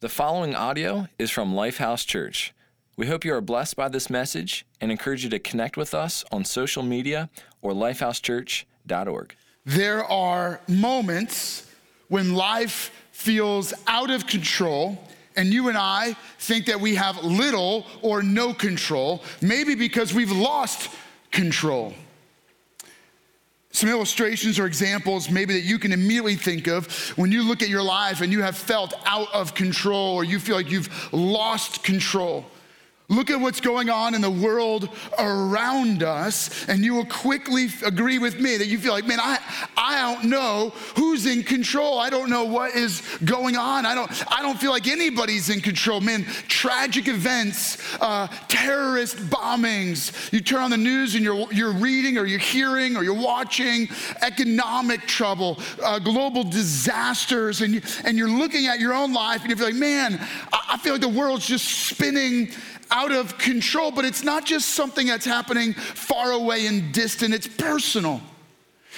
The following audio is from Lifehouse Church. We hope you are blessed by this message and encourage you to connect with us on social media or lifehousechurch.org. There are moments when life feels out of control, and you and I think that we have little or no control, maybe because we've lost control. Some illustrations or examples, maybe that you can immediately think of when you look at your life and you have felt out of control or you feel like you've lost control. Look at what's going on in the world around us, and you will quickly agree with me that you feel like, man, I, I don't know who's in control. I don't know what is going on. I don't, I don't feel like anybody's in control. Man, tragic events, uh, terrorist bombings. You turn on the news and you're, you're reading or you're hearing or you're watching economic trouble, uh, global disasters, and, you, and you're looking at your own life and you feel like, man, I, I feel like the world's just spinning out of control, but it's not just something that's happening far away and distant, it's personal.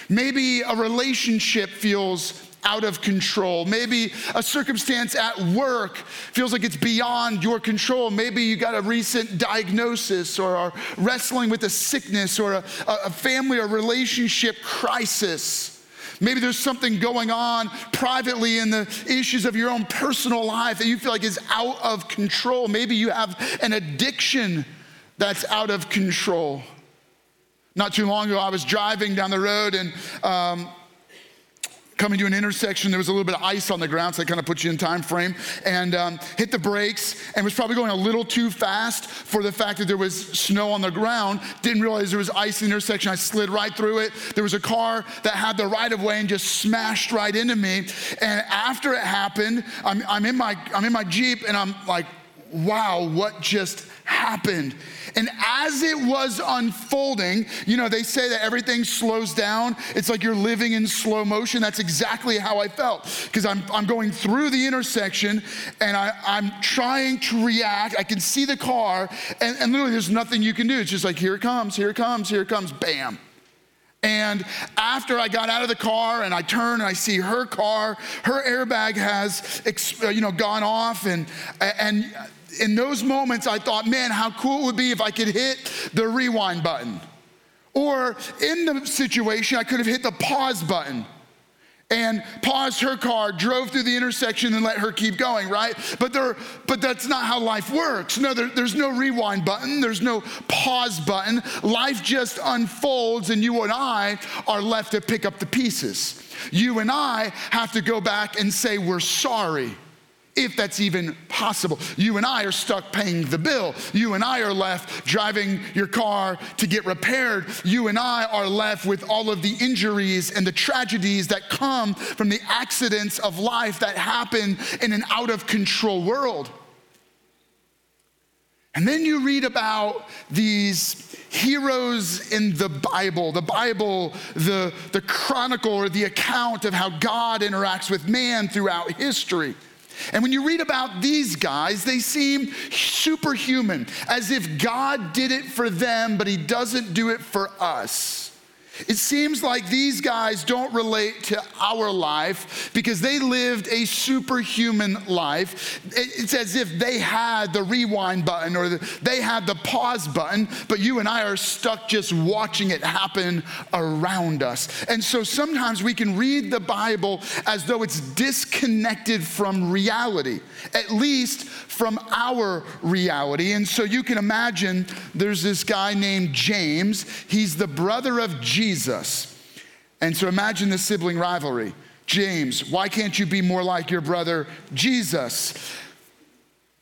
Maybe a relationship feels out of control. Maybe a circumstance at work feels like it's beyond your control. Maybe you got a recent diagnosis or are wrestling with a sickness or a, a family or relationship crisis. Maybe there's something going on privately in the issues of your own personal life that you feel like is out of control. Maybe you have an addiction that's out of control. Not too long ago, I was driving down the road and um, coming to an intersection, there was a little bit of ice on the ground, so that kind of put you in time frame, and um, hit the brakes and was probably going a little too fast for the fact that there was snow on the ground. Didn't realize there was ice in the intersection. I slid right through it. There was a car that had the right of way and just smashed right into me. And after it happened, I'm, I'm in my I'm in my Jeep and I'm like, wow, what just happened? And as it was unfolding, you know, they say that everything slows down. It's like you're living in slow motion. That's exactly how I felt because I'm, I'm going through the intersection and I, I'm trying to react. I can see the car, and, and literally there's nothing you can do. It's just like, here it comes, here it comes, here it comes, bam. And after I got out of the car and I turn and I see her car, her airbag has, uh, you know, gone off, and and in those moments, I thought, man, how cool it would be if I could hit the rewind button. Or in the situation, I could have hit the pause button and paused her car, drove through the intersection, and let her keep going, right? But there, but that's not how life works. No, there, there's no rewind button, there's no pause button. Life just unfolds, and you and I are left to pick up the pieces. You and I have to go back and say, We're sorry if that's even possible. You and I are stuck paying the bill. You and I are left driving your car to get repaired. You and I are left with all of the injuries and the tragedies that come from the accidents of life that happen in an out of control world. And then you read about these heroes in the Bible, the Bible, the, the chronicle or the account of how God interacts with man throughout history. And when you read about these guys, they seem superhuman, as if God did it for them, but He doesn't do it for us. It seems like these guys don't relate to our life because they lived a superhuman life. It's as if they had the rewind button or they had the pause button, but you and I are stuck just watching it happen around us. And so sometimes we can read the Bible as though it's disconnected from reality, at least from our reality. And so you can imagine there's this guy named James, he's the brother of Jesus. And so imagine the sibling rivalry. James, why can't you be more like your brother Jesus?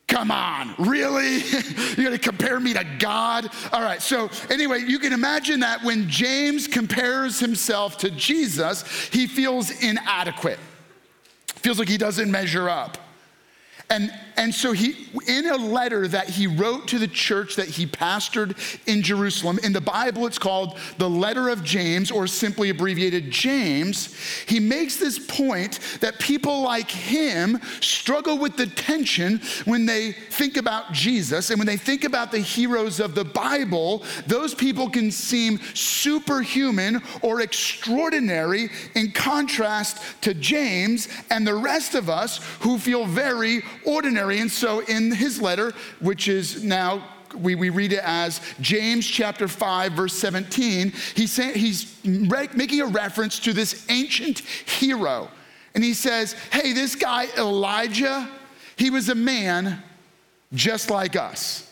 Come on, really? You're gonna compare me to God? All right, so anyway, you can imagine that when James compares himself to Jesus, he feels inadequate, feels like he doesn't measure up. And, and so he, in a letter that he wrote to the church that he pastored in Jerusalem, in the Bible it's called the letter of James, or simply abbreviated James, he makes this point that people like him struggle with the tension when they think about Jesus. And when they think about the heroes of the Bible, those people can seem superhuman or extraordinary in contrast to James and the rest of us who feel very ordinary. And so in his letter, which is now we, we read it as James chapter 5, verse 17. He's, saying, he's making a reference to this ancient hero. And he says, Hey, this guy Elijah, he was a man just like us.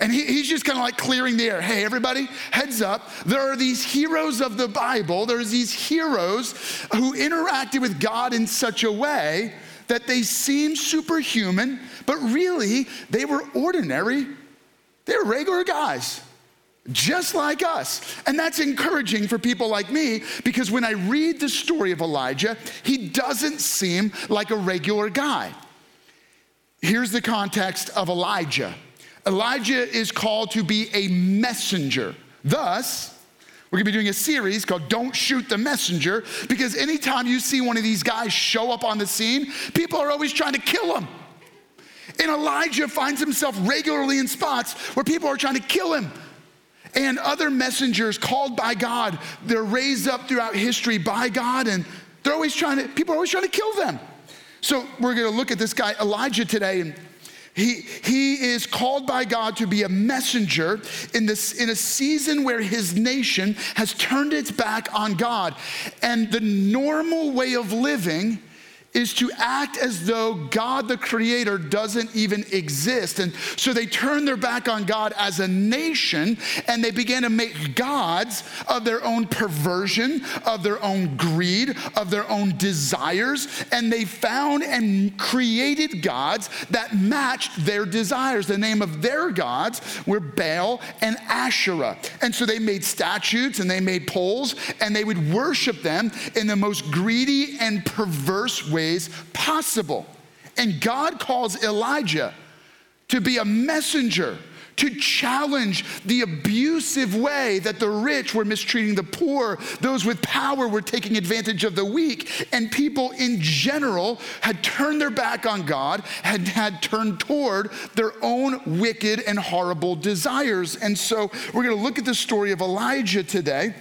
And he, he's just kind of like clearing the air. Hey, everybody, heads up. There are these heroes of the Bible. There's these heroes who interacted with God in such a way that they seem superhuman, but really they were ordinary they're regular guys, just like us. And that's encouraging for people like me because when I read the story of Elijah, he doesn't seem like a regular guy. Here's the context of Elijah Elijah is called to be a messenger. Thus, we're gonna be doing a series called Don't Shoot the Messenger because anytime you see one of these guys show up on the scene, people are always trying to kill him. And Elijah finds himself regularly in spots where people are trying to kill him. And other messengers called by God, they're raised up throughout history by God, and they're always trying to, people are always trying to kill them. So we're gonna look at this guy, Elijah, today, and he, he is called by God to be a messenger in, this, in a season where his nation has turned its back on God. And the normal way of living is to act as though God the Creator doesn't even exist. And so they turn their back on God as a nation and they began to make gods of their own perversion, of their own greed, of their own desires. And they found and created gods that matched their desires. The name of their gods were Baal and Asherah. And so they made statues and they made poles and they would worship them in the most greedy and perverse way ways possible. And God calls Elijah to be a messenger to challenge the abusive way that the rich were mistreating the poor, those with power were taking advantage of the weak, and people in general had turned their back on God, had, had turned toward their own wicked and horrible desires. And so we're gonna look at the story of Elijah today.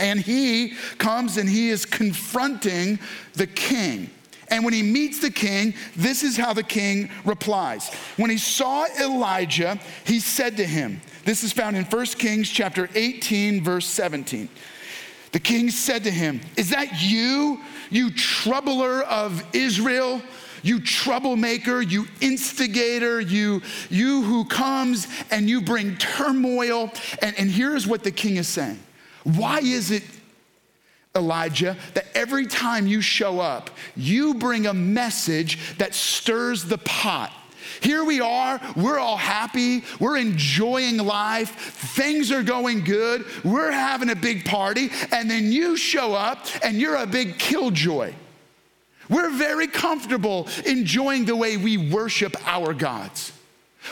And he comes and he is confronting the king. And when he meets the king, this is how the king replies. When he saw Elijah, he said to him, this is found in 1 Kings chapter 18 verse 17. The king said to him, "Is that you, you troubler of Israel?" you troublemaker, you instigator, you, you who comes and you bring turmoil. And, and here's what the king is saying. Why is it Elijah, that every time you show up, you bring a message that stirs the pot. Here we are, we're all happy, we're enjoying life, things are going good, we're having a big party, and then you show up and you're a big killjoy. We're very comfortable enjoying the way we worship our gods.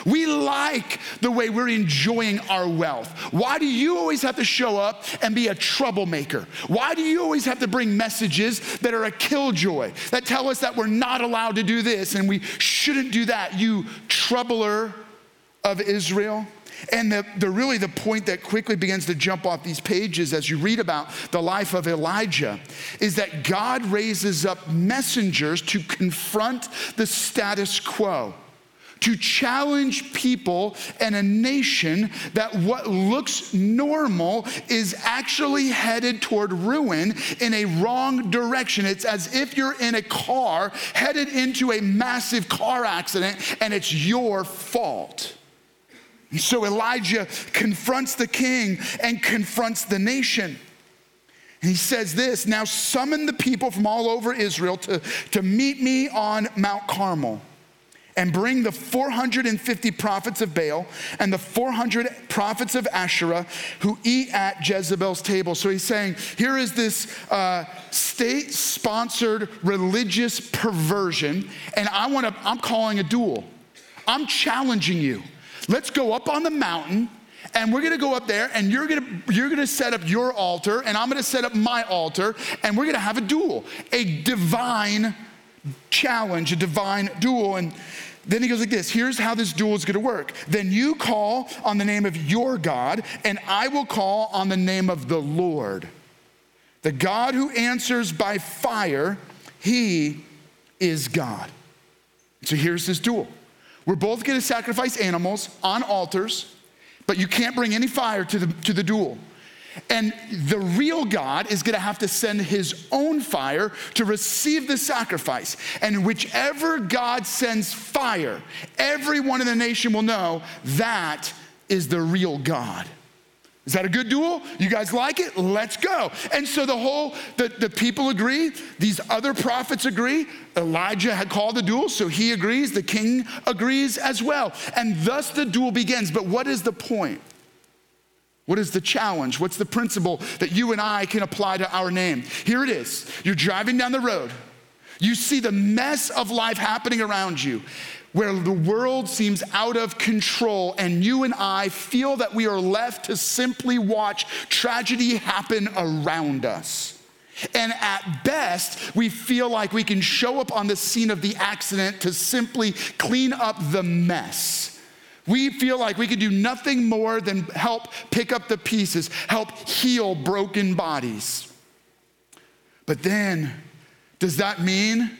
We like the way we're enjoying our wealth. Why do you always have to show up and be a troublemaker? Why do you always have to bring messages that are a killjoy, that tell us that we're not allowed to do this and we shouldn't do that, you troubler of Israel? And the, the, really the point that quickly begins to jump off these pages as you read about the life of Elijah is that God raises up messengers to confront the status quo to challenge people and a nation that what looks normal is actually headed toward ruin in a wrong direction. It's as if you're in a car headed into a massive car accident and it's your fault. So Elijah confronts the king and confronts the nation. And he says this Now summon the people from all over Israel to, to meet me on Mount Carmel and bring the 450 prophets of Baal and the 400 prophets of Asherah who eat at Jezebel's table. So he's saying, here is this uh, state sponsored religious perversion, and I want to, I'm calling a duel. I'm challenging you. Let's go up on the mountain and we're gonna go up there and you're gonna you're gonna set up your altar and i'm gonna set up my altar and we're gonna have a duel a divine challenge, a divine duel. And then he goes like this here's how this duel is going to work. Then you call on the name of your God, and I will call on the name of the Lord. The God who answers by fire, he is God. So here's this duel. We're both going to sacrifice animals on altars, but you can't bring any fire to the, to the duel. And the real God is going to have to send his own fire to receive the sacrifice. And whichever God sends fire, everyone in the nation will know that is the real God. Is that a good duel? You guys like it? Let's go. And so the whole, the, the people agree. These other prophets agree. Elijah had called the duel, so he agrees. The king agrees as well. And thus the duel begins. But what is the point? What is the challenge? What's the principle that you and I can apply to our name? Here it is. You're driving down the road. You see the mess of life happening around you where the world seems out of control, and you and I feel that we are left to simply watch tragedy happen around us. And at best, we feel like we can show up on the scene of the accident to simply clean up the mess. We feel like we can do nothing more than help pick up the pieces, help heal broken bodies. But then, does that mean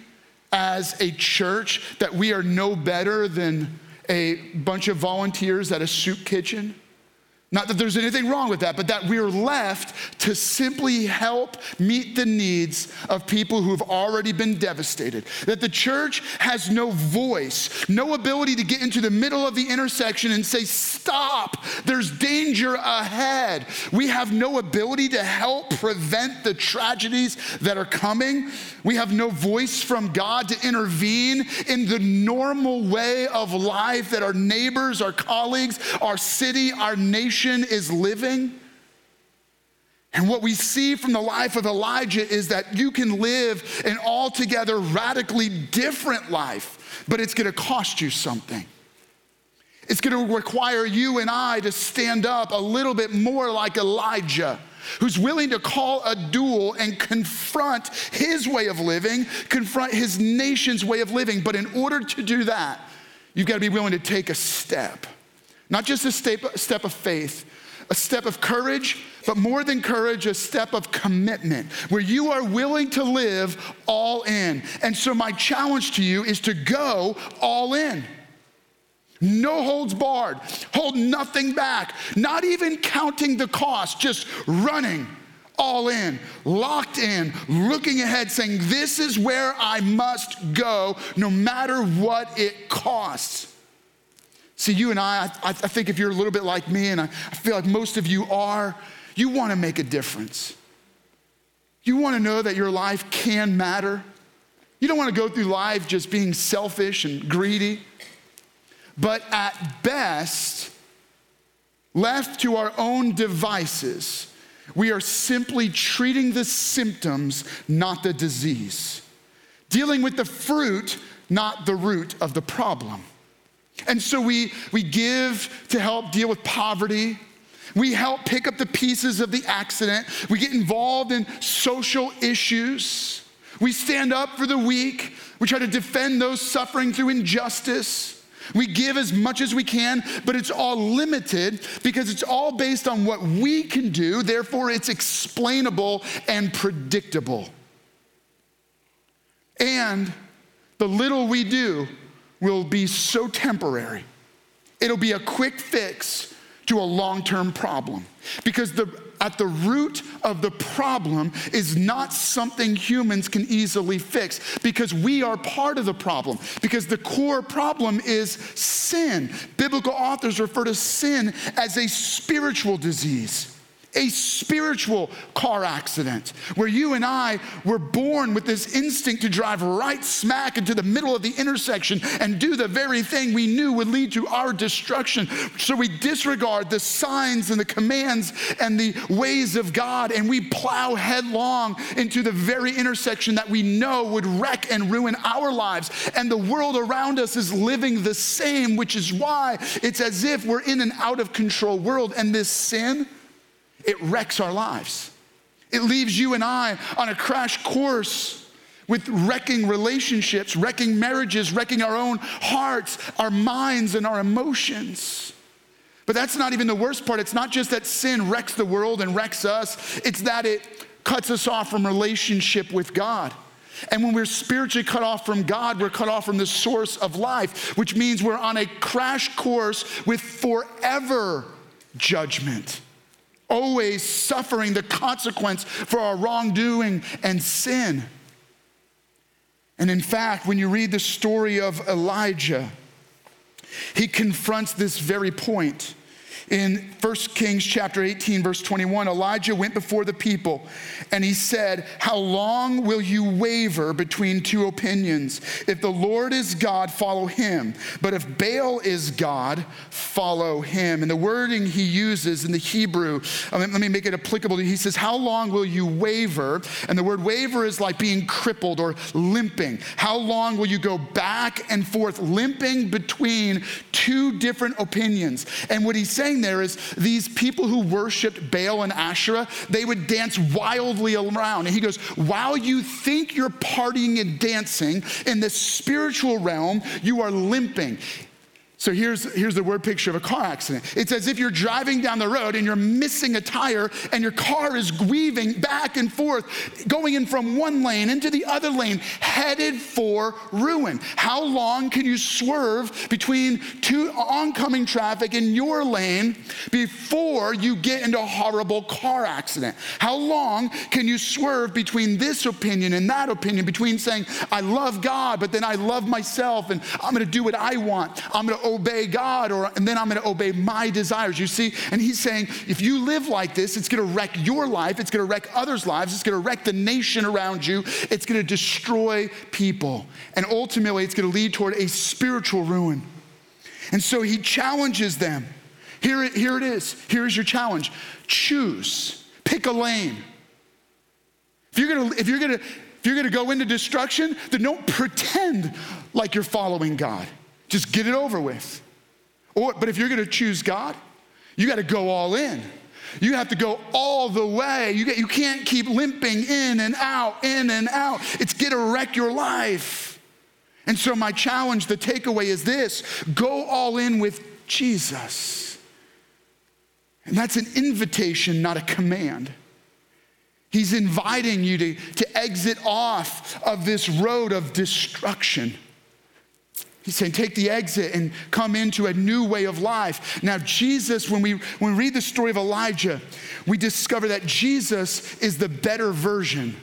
as a church that we are no better than a bunch of volunteers at a soup kitchen? Not that there's anything wrong with that, but that we're left to simply help meet the needs of people who have already been devastated. That the church has no voice, no ability to get into the middle of the intersection and say, Stop, there's danger ahead. We have no ability to help prevent the tragedies that are coming. We have no voice from God to intervene in the normal way of life that our neighbors, our colleagues, our city, our nation, is living. And what we see from the life of Elijah is that you can live an altogether radically different life, but it's gonna cost you something. It's gonna require you and I to stand up a little bit more like Elijah, who's willing to call a duel and confront his way of living, confront his nation's way of living. But in order to do that, you've gotta be willing to take a step. Not just a step, of faith, a step of courage, but more than courage, a step of commitment where you are willing to live all in. And so, my challenge to you is to go all in. No holds barred, hold nothing back, not even counting the cost, just running all in, locked in, looking ahead, saying, This is where I must go, no matter what it costs. See, you and I, I, I think if you're a little bit like me, and I, I feel like most of you are, you want to make a difference. You want to know that your life can matter. You don't want to go through life just being selfish and greedy. But at best, left to our own devices, we are simply treating the symptoms, not the disease. Dealing with the fruit, not the root of the problem. And so we, we give to help deal with poverty. We help pick up the pieces of the accident. We get involved in social issues. We stand up for the weak. We try to defend those suffering through injustice. We give as much as we can, but it's all limited because it's all based on what we can do. Therefore, it's explainable and predictable. And the little we do will be so temporary. It'll be a quick fix to a long term problem. Because the, at the root of the problem is not something humans can easily fix, because we are part of the problem. Because the core problem is sin. Biblical authors refer to sin as a spiritual disease a spiritual car accident where you and I were born with this instinct to drive right smack into the middle of the intersection and do the very thing we knew would lead to our destruction. So we disregard the signs and the commands and the ways of God and we plow headlong into the very intersection that we know would wreck and ruin our lives. And the world around us is living the same, which is why it's as if we're in an out of control world. And this sin, it wrecks our lives. It leaves you and I on a crash course with wrecking relationships, wrecking marriages, wrecking our own hearts, our minds, and our emotions. But that's not even the worst part. It's not just that sin wrecks the world and wrecks us, it's that it cuts us off from relationship with God. And when we're spiritually cut off from God, we're cut off from the source of life, which means we're on a crash course with forever judgment, always suffering the consequence for our wrongdoing and sin. And in fact, when you read the story of Elijah, he confronts this very point. In 1 Kings chapter 18, verse 21, Elijah went before the people and he said, How long will you waver between two opinions? If the Lord is God, follow him. But if Baal is God, follow him. And the wording he uses in the Hebrew, um, let me make it applicable to you. He says, How long will you waver? And the word waver is like being crippled or limping. How long will you go back and forth, limping between two different opinions? And what he's saying, saying there is these people who worshiped Baal and Asherah, they would dance wildly around. And he goes, while you think you're partying and dancing in the spiritual realm, you are limping. So here's, here's the word picture of a car accident. It's as if you're driving down the road and you're missing a tire and your car is weaving back and forth, going in from one lane into the other lane, headed for ruin. How long can you swerve between two oncoming traffic in your lane before you get into a horrible car accident? How long can you swerve between this opinion and that opinion, between saying, I love God, but then I love myself and I'm gonna do what I want? I'm gonna obey God or and then I'm going to obey my desires. You see? And he's saying if you live like this, it's going to wreck your life, it's going to wreck others' lives, it's going to wreck the nation around you, it's going to destroy people. And ultimately it's going to lead toward a spiritual ruin. And so he challenges them. Here, here it is. Here's your challenge. Choose. Pick a lane. If you're gonna, if you're gonna, if you're gonna go into destruction, then don't pretend like you're following God. Just get it over with. Or, but if you're gonna choose God, you gotta go all in. You have to go all the way. You, get, you can't keep limping in and out, in and out. It's gonna wreck your life. And so, my challenge, the takeaway is this go all in with Jesus. And that's an invitation, not a command. He's inviting you to, to exit off of this road of destruction. He's saying, take the exit and come into a new way of life. Now, Jesus, when we, when we read the story of Elijah, we discover that Jesus is the better version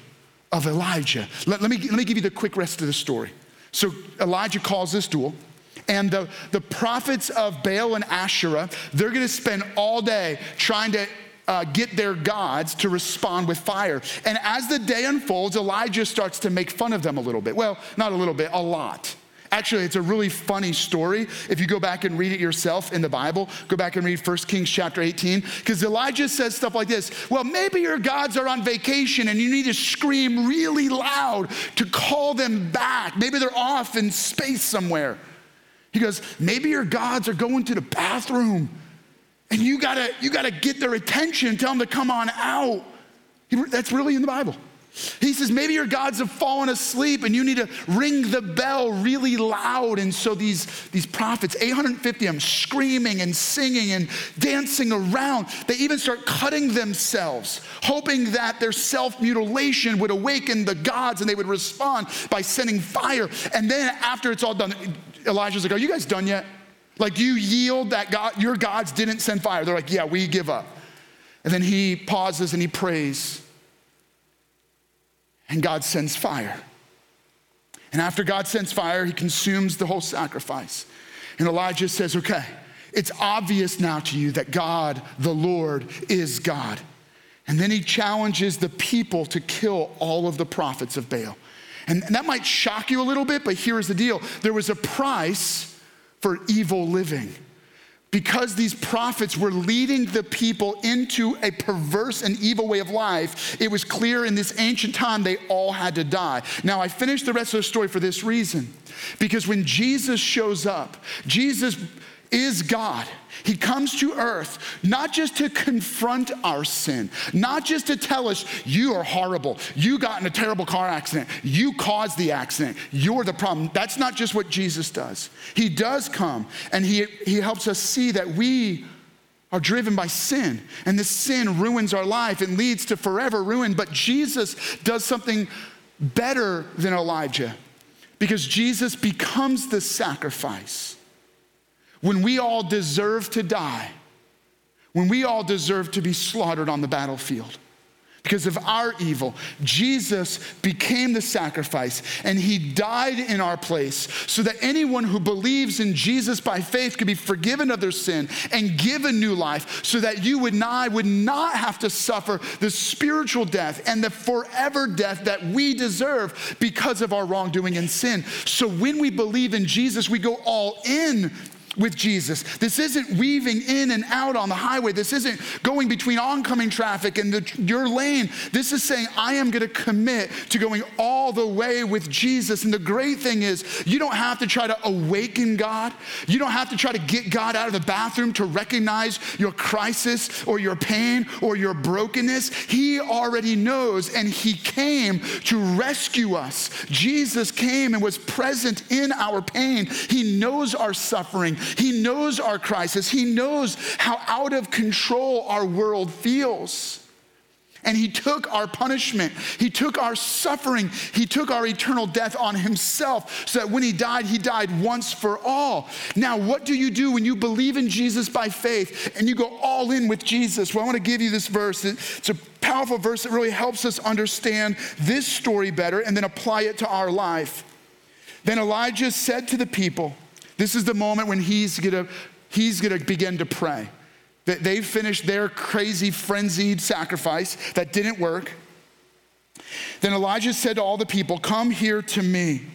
of Elijah. Let, let, me, let me give you the quick rest of the story. So, Elijah calls this duel, and the, the prophets of Baal and Asherah, they're gonna spend all day trying to uh, get their gods to respond with fire. And as the day unfolds, Elijah starts to make fun of them a little bit. Well, not a little bit, a lot. Actually, it's a really funny story. If you go back and read it yourself in the Bible, go back and read 1 Kings chapter 18, because Elijah says stuff like this Well, maybe your gods are on vacation and you need to scream really loud to call them back. Maybe they're off in space somewhere. He goes, Maybe your gods are going to the bathroom and you gotta, you gotta get their attention, tell them to come on out. That's really in the Bible. He says, maybe your gods have fallen asleep and you need to ring the bell really loud. And so these, these prophets, 850 of them, screaming and singing and dancing around, they even start cutting themselves, hoping that their self mutilation would awaken the gods and they would respond by sending fire. And then after it's all done, Elijah's like, Are you guys done yet? Like, you yield that God, your gods didn't send fire. They're like, Yeah, we give up. And then he pauses and he prays and God sends fire. And after God sends fire, he consumes the whole sacrifice. And Elijah says, Okay, it's obvious now to you that God, the Lord, is God. And then he challenges the people to kill all of the prophets of Baal. And that might shock you a little bit, but here's the deal there was a price for evil living because these prophets were leading the people into a perverse and evil way of life, it was clear in this ancient time they all had to die. Now, I finished the rest of the story for this reason because when Jesus shows up, Jesus is God. He comes to earth not just to confront our sin, not just to tell us, you are horrible, you got in a terrible car accident, you caused the accident, you're the problem. That's not just what Jesus does. He does come and he, he helps us see that we are driven by sin, and this sin ruins our life and leads to forever ruin. But Jesus does something better than Elijah because Jesus becomes the sacrifice when we all deserve to die, when we all deserve to be slaughtered on the battlefield because of our evil. Jesus became the sacrifice and he died in our place so that anyone who believes in Jesus by faith could be forgiven of their sin and given new life so that you and I would not have to suffer the spiritual death and the forever death that we deserve because of our wrongdoing and sin. So when we believe in Jesus, we go all in with Jesus. This isn't weaving in and out on the highway. This isn't going between oncoming traffic and the, your lane. This is saying, I am going to commit to going all the way with Jesus. And the great thing is, you don't have to try to awaken God. You don't have to try to get God out of the bathroom to recognize your crisis or your pain or your brokenness. He already knows, and He came to rescue us. Jesus came and was present in our pain. He knows our suffering. He knows our crisis. He knows how out of control our world feels. And he took our punishment, he took our suffering, he took our eternal death on himself so that when he died, he died once for all. Now, what do you do when you believe in Jesus by faith and you go all in with Jesus? Well, I want to give you this verse. It's a powerful verse that really helps us understand this story better and then apply it to our life. Then Elijah said to the people, this is the moment when he's gonna, he's gonna begin to pray. That they've finished their crazy, frenzied sacrifice that didn't work. Then Elijah said to all the people, Come here to me.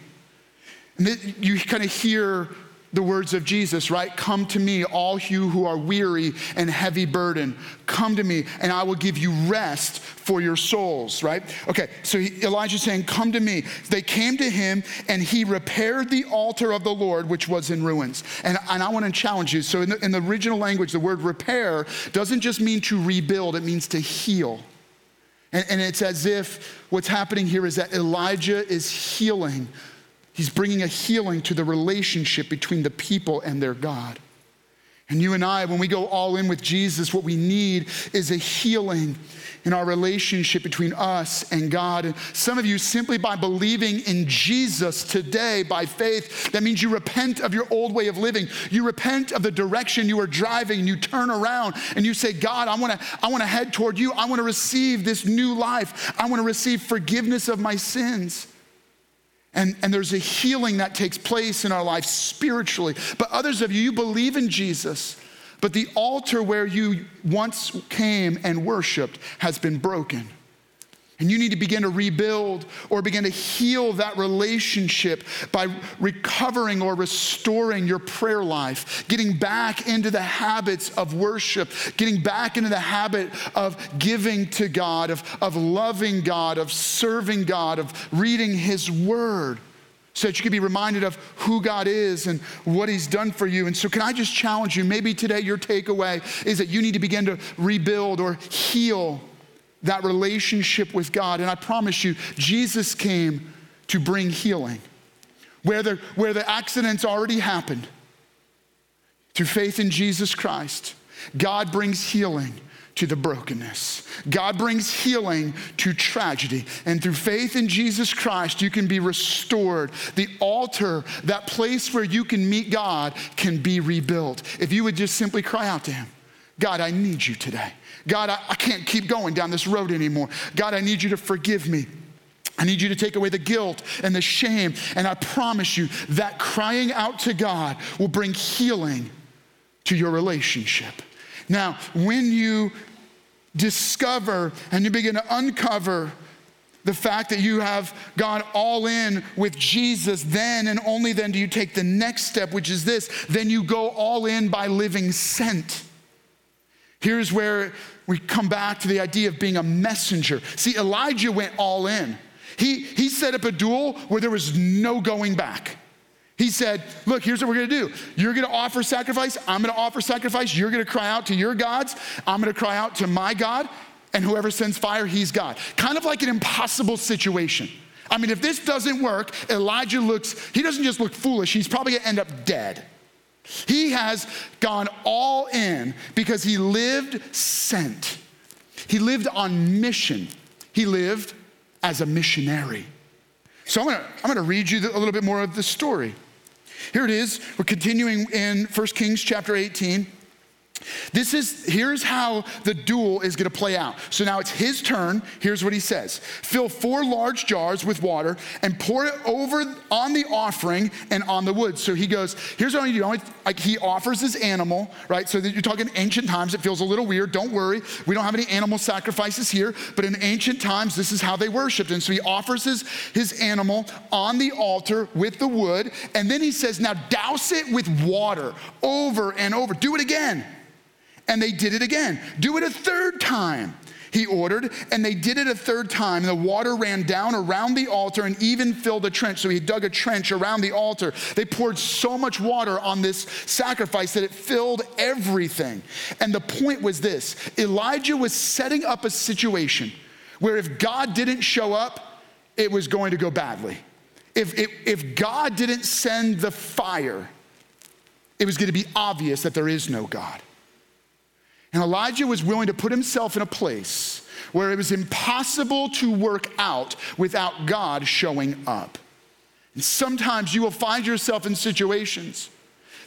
And you kind of hear the words of Jesus, right? Come to me, all you who are weary and heavy burden. Come to me, and I will give you rest for your souls, right? Okay, so Elijah's saying, Come to me. They came to him, and he repaired the altar of the Lord, which was in ruins. And, and I want to challenge you. So, in the, in the original language, the word repair doesn't just mean to rebuild, it means to heal. And, and it's as if what's happening here is that Elijah is healing He's bringing a healing to the relationship between the people and their God. And you and I, when we go all in with Jesus, what we need is a healing in our relationship between us and God. And some of you, simply by believing in Jesus today by faith, that means you repent of your old way of living. You repent of the direction you are driving, you turn around and you say, God, I wanna, I wanna head toward you. I wanna receive this new life. I wanna receive forgiveness of my sins. And, and there's a healing that takes place in our life spiritually. But others of you, you believe in Jesus, but the altar where you once came and worshiped has been broken. And you need to begin to rebuild or begin to heal that relationship by recovering or restoring your prayer life, getting back into the habits of worship, getting back into the habit of giving to God, of, of loving God, of serving God, of reading His Word, so that you can be reminded of who God is and what He's done for you. And so, can I just challenge you? Maybe today your takeaway is that you need to begin to rebuild or heal that relationship with God. And I promise you, Jesus came to bring healing. Where the, where the accidents already happened, through faith in Jesus Christ, God brings healing to the brokenness. God brings healing to tragedy. And through faith in Jesus Christ, you can be restored. The altar, that place where you can meet God, can be rebuilt. If you would just simply cry out to Him God, I need you today. God, I, I can't keep going down this road anymore. God, I need you to forgive me. I need you to take away the guilt and the shame. And I promise you that crying out to God will bring healing to your relationship. Now, when you discover and you begin to uncover the fact that you have gone all in with Jesus, then and only then do you take the next step, which is this then you go all in by living sent. Here's where we come back to the idea of being a messenger. See, Elijah went all in. He, he set up a duel where there was no going back. He said, Look, here's what we're gonna do. You're gonna offer sacrifice. I'm gonna offer sacrifice. You're gonna cry out to your gods. I'm gonna cry out to my God. And whoever sends fire, he's God. Kind of like an impossible situation. I mean, if this doesn't work, Elijah looks, he doesn't just look foolish, he's probably gonna end up dead. He has gone all in because he lived sent. He lived on mission. He lived as a missionary. So I'm gonna, I'm gonna read you a little bit more of the story. Here it is. We're continuing in 1 Kings chapter 18. This is, here's how the duel is gonna play out. So now it's his turn. Here's what he says Fill four large jars with water and pour it over on the offering and on the wood. So he goes, Here's what I need to do. Like he offers his animal, right? So that you're talking ancient times, it feels a little weird. Don't worry. We don't have any animal sacrifices here, but in ancient times, this is how they worshiped. And so he offers his, his animal on the altar with the wood. And then he says, Now douse it with water over and over. Do it again. And they did it again. Do it a third time, he ordered. And they did it a third time. The water ran down around the altar and even filled a trench. So he dug a trench around the altar. They poured so much water on this sacrifice that it filled everything. And the point was this Elijah was setting up a situation where if God didn't show up, it was going to go badly. If, if, if God didn't send the fire, it was going to be obvious that there is no God. And Elijah was willing to put himself in a place where it was impossible to work out without God showing up. And sometimes you will find yourself in situations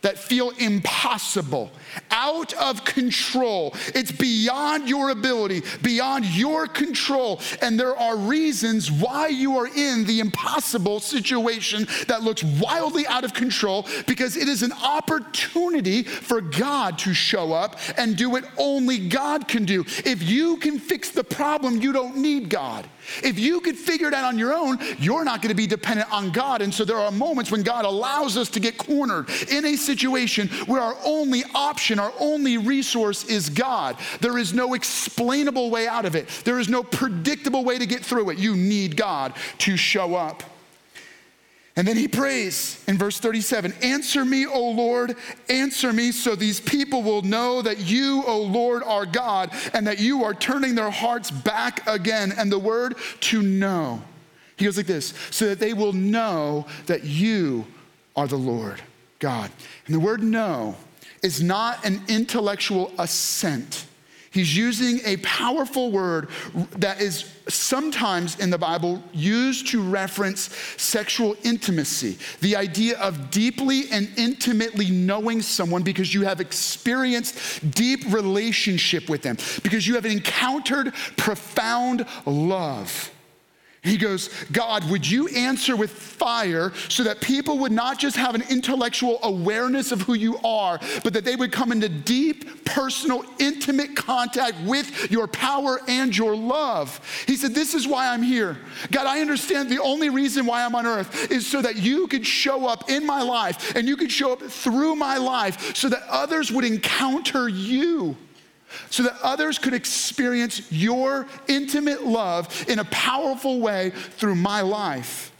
that feel impossible, out of control. It's beyond your ability, beyond your control. And there are reasons why you are in the impossible situation that looks wildly out of control because it is an opportunity for God to show up and do what only God can do. If you can fix the problem, you don't need God. If you could figure it out on your own, you're not going to be dependent on God. And so there are moments when God allows us to get cornered in a situation where our only option, our only resource is God. There is no explainable way out of it, there is no predictable way to get through it. You need God to show up. And then he prays in verse 37 Answer me, O Lord, answer me, so these people will know that you, O Lord, are God, and that you are turning their hearts back again. And the word to know, he goes like this, so that they will know that you are the Lord God. And the word know is not an intellectual assent. He's using a powerful word that is sometimes in the Bible used to reference sexual intimacy, the idea of deeply and intimately knowing someone because you have experienced deep relationship with them, because you have encountered profound love. He goes, God, would you answer with fire so that people would not just have an intellectual awareness of who you are, but that they would come into deep, personal, intimate contact with your power and your love? He said, This is why I'm here. God, I understand the only reason why I'm on earth is so that you could show up in my life and you could show up through my life so that others would encounter you so that others could experience your intimate love in a powerful way through my life.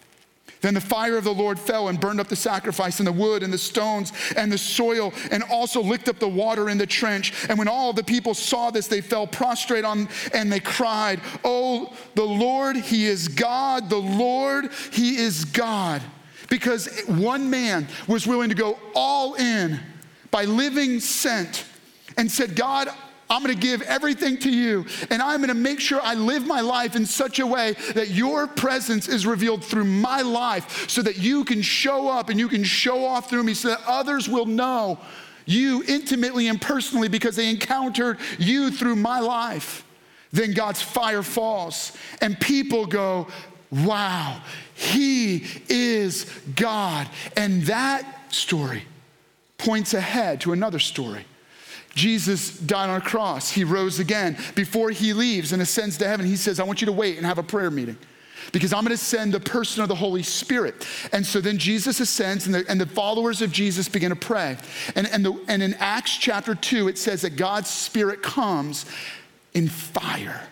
Then the fire of the Lord fell and burned up the sacrifice and the wood and the stones and the soil and also licked up the water in the trench. And when all the people saw this, they fell prostrate on and they cried, Oh, the Lord, He is God. The Lord, He is God. Because one man was willing to go all in by living sent and said, God, I'm going to give everything to you, and I'm going to make sure I live my life in such a way that your presence is revealed through my life so that you can show up and you can show off through me so that others will know you intimately and personally because they encountered you through my life. Then God's fire falls, and people go, Wow, He is God. And that story points ahead to another story Jesus died on a cross. He rose again. Before he leaves and ascends to heaven, he says, I want you to wait and have a prayer meeting because I'm going to send the person of the Holy Spirit. And so then Jesus ascends, and the, and the followers of Jesus begin to pray. And, and, the, and in Acts chapter 2, it says that God's Spirit comes in fire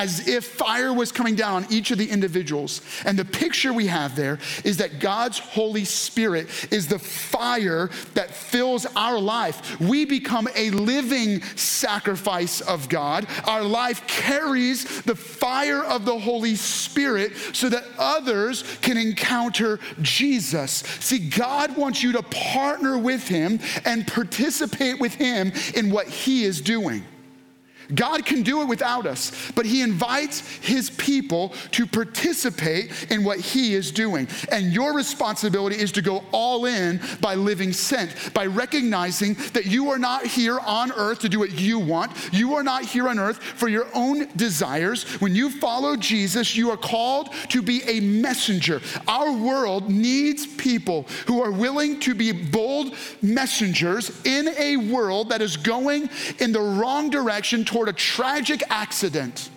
as if fire was coming down on each of the individuals. And the picture we have there is that God's Holy Spirit is the fire that fills our life. We become a living sacrifice of God. Our life carries the fire of the Holy Spirit so that others can encounter Jesus. See, God wants you to partner with Him and participate with Him in what He is doing. God can do it without us, but He invites His people to participate in what He is doing. And your responsibility is to go all in by living sent, by recognizing that you are not here on earth to do what you want. You are not here on earth for your own desires. When you follow Jesus, you are called to be a messenger. Our world needs people who are willing to be bold messengers in a world that is going in the wrong direction a tragic accident.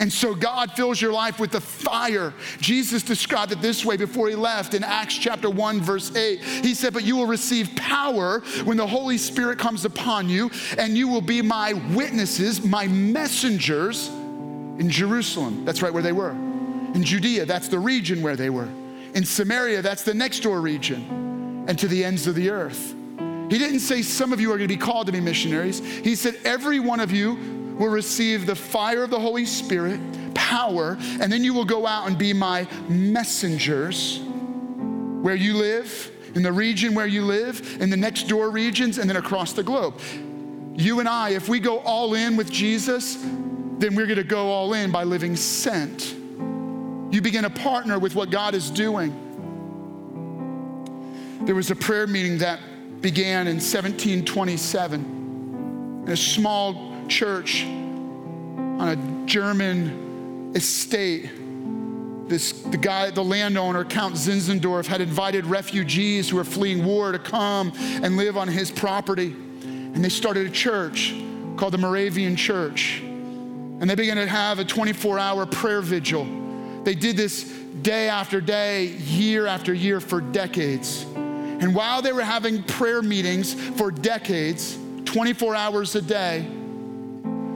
And so God fills your life with the fire. Jesus described it this way before he left in Acts chapter 1, verse 8. He said, But you will receive power when the Holy Spirit comes upon you, and you will be my witnesses, my messengers in Jerusalem. That's right where they were. In Judea, that's the region where they were. In Samaria, that's the next door region. And to the ends of the earth. He didn't say some of you are going to be called to be missionaries. He said every one of you will receive the fire of the Holy Spirit, power, and then you will go out and be my messengers where you live, in the region where you live, in the next door regions, and then across the globe. You and I, if we go all in with Jesus, then we're going to go all in by living sent. You begin to partner with what God is doing. There was a prayer meeting that began in 1727 in a small church on a German estate. This, the guy, the landowner, Count Zinzendorf, had invited refugees who were fleeing war to come and live on his property. And they started a church called the Moravian Church. And they began to have a 24 hour prayer vigil. They did this day after day, year after year for decades. And while they were having prayer meetings for decades, 24 hours a day,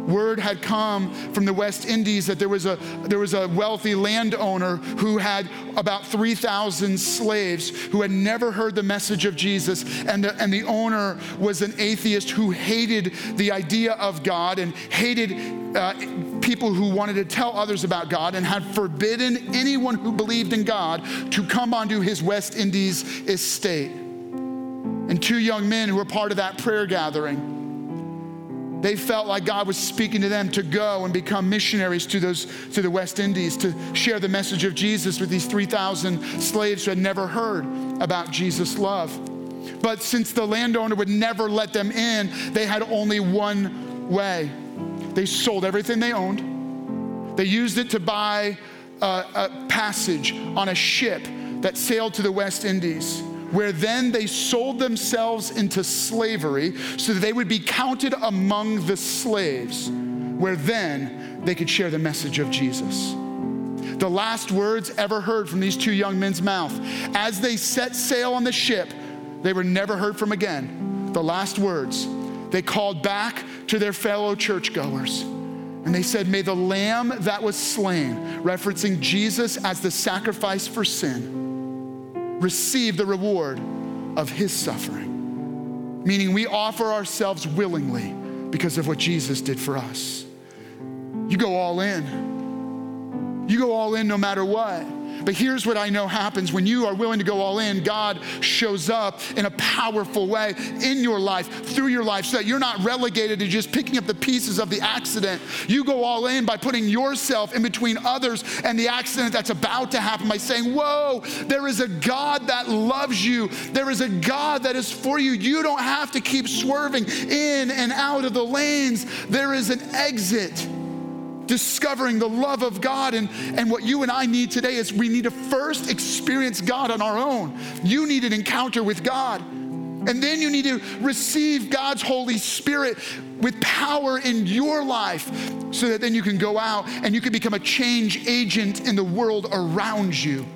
word had come from the West Indies that there was a, there was a wealthy landowner who had about 3,000 slaves who had never heard the message of Jesus. And the, and the owner was an atheist who hated the idea of God and hated uh, people who wanted to tell others about God and had forbidden anyone who believed in God to come onto his West Indies estate. And two young men who were part of that prayer gathering they felt like God was speaking to them to go and become missionaries to those to the West Indies to share the message of Jesus with these 3,000 slaves who had never heard about Jesus' love. But since the landowner would never let them in, they had only one way. They sold everything they owned. They used it to buy a, a passage on a ship that sailed to the West Indies where then they sold themselves into slavery so that they would be counted among the slaves, where then they could share the message of Jesus. The last words ever heard from these two young men's mouth as they set sail on the ship, they were never heard from again. The last words, they called back to their fellow churchgoers. And they said, May the lamb that was slain, referencing Jesus as the sacrifice for sin, receive the reward of his suffering. Meaning we offer ourselves willingly because of what Jesus did for us. You go all in. You go all in no matter what. But here's what I know happens when you are willing to go all in, God shows up in a powerful way in your life, through your life, so that you're not relegated to just picking up the pieces of the accident. You go all in by putting yourself in between others and the accident that's about to happen by saying, Whoa, there is a God that loves you. There is a God that is for you. You don't have to keep swerving in and out of the lanes. There is an exit discovering the love of God. And, and what you and I need today is we need to first experience God on our own. You need an encounter with God. And then you need to receive God's Holy Spirit with power in your life so that then you can go out and you can become a change agent in the world around you.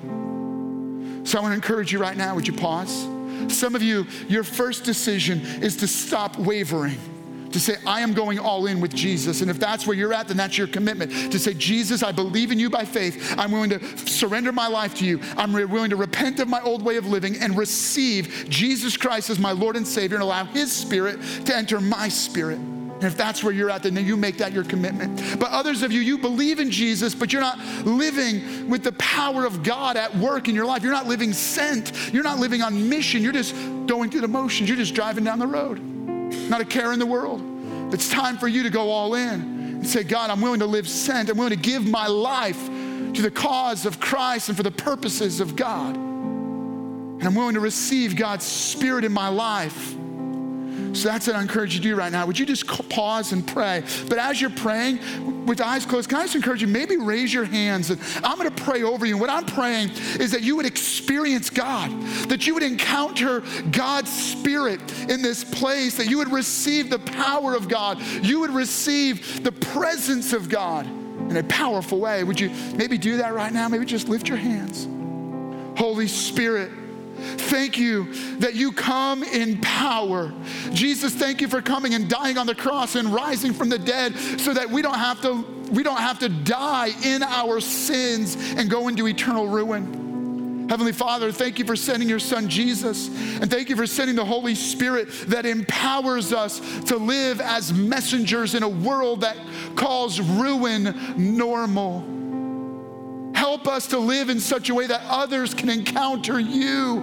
So I want to encourage you right now. Would you pause? Some of you, your first decision is to stop wavering to say, I am going all in with Jesus. And if that's where you're at, then that's your commitment to say, Jesus, I believe in you by faith. I'm willing to surrender my life to you. I'm willing to repent of my old way of living and receive Jesus Christ as my Lord and Savior and allow His Spirit to enter my spirit. And if that's where you're at, then you make that your commitment. But others of you, you believe in Jesus, but you're not living with the power of God at work in your life. You're not living sent. You're not living on mission. You're just going through the motions. You're just driving down the road not a care in the world. It's time for you to go all in and say, God, I'm willing to live sent. I'm willing to give my life to the cause of Christ and for the purposes of God. And I'm willing to receive God's Spirit in my life. So that's what I encourage you to do right now. Would you just pause and pray? But as you're praying, with eyes closed, can I just encourage you, maybe raise your hands. And I'm going to pray over you. And what I'm praying is that you would experience God, that you would encounter God's Spirit in this place, that you would receive the power of God, you would receive the presence of God in a powerful way. Would you maybe do that right now? Maybe just lift your hands. Holy Spirit, Thank you that you come in power. Jesus, thank you for coming and dying on the cross and rising from the dead so that we don't have to we don't have to die in our sins and go into eternal ruin. Heavenly Father, thank you for sending your son Jesus, and thank you for sending the Holy Spirit that empowers us to live as messengers in a world that calls ruin normal. Help us to live in such a way that others can encounter you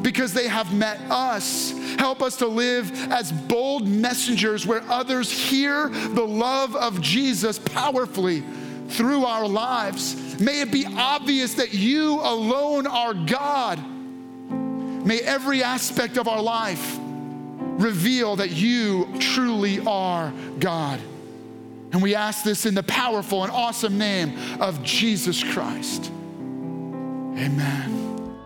because they have met us. Help us to live as bold messengers where others hear the love of Jesus powerfully through our lives. May it be obvious that you alone are God. May every aspect of our life reveal that you truly are God. And we ask this in the powerful and awesome name of Jesus Christ. Amen.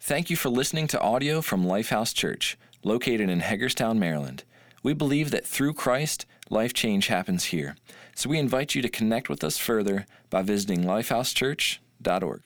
Thank you for listening to audio from Lifehouse Church, located in Hagerstown, Maryland. We believe that through Christ, life change happens here. So we invite you to connect with us further by visiting lifehousechurch.org.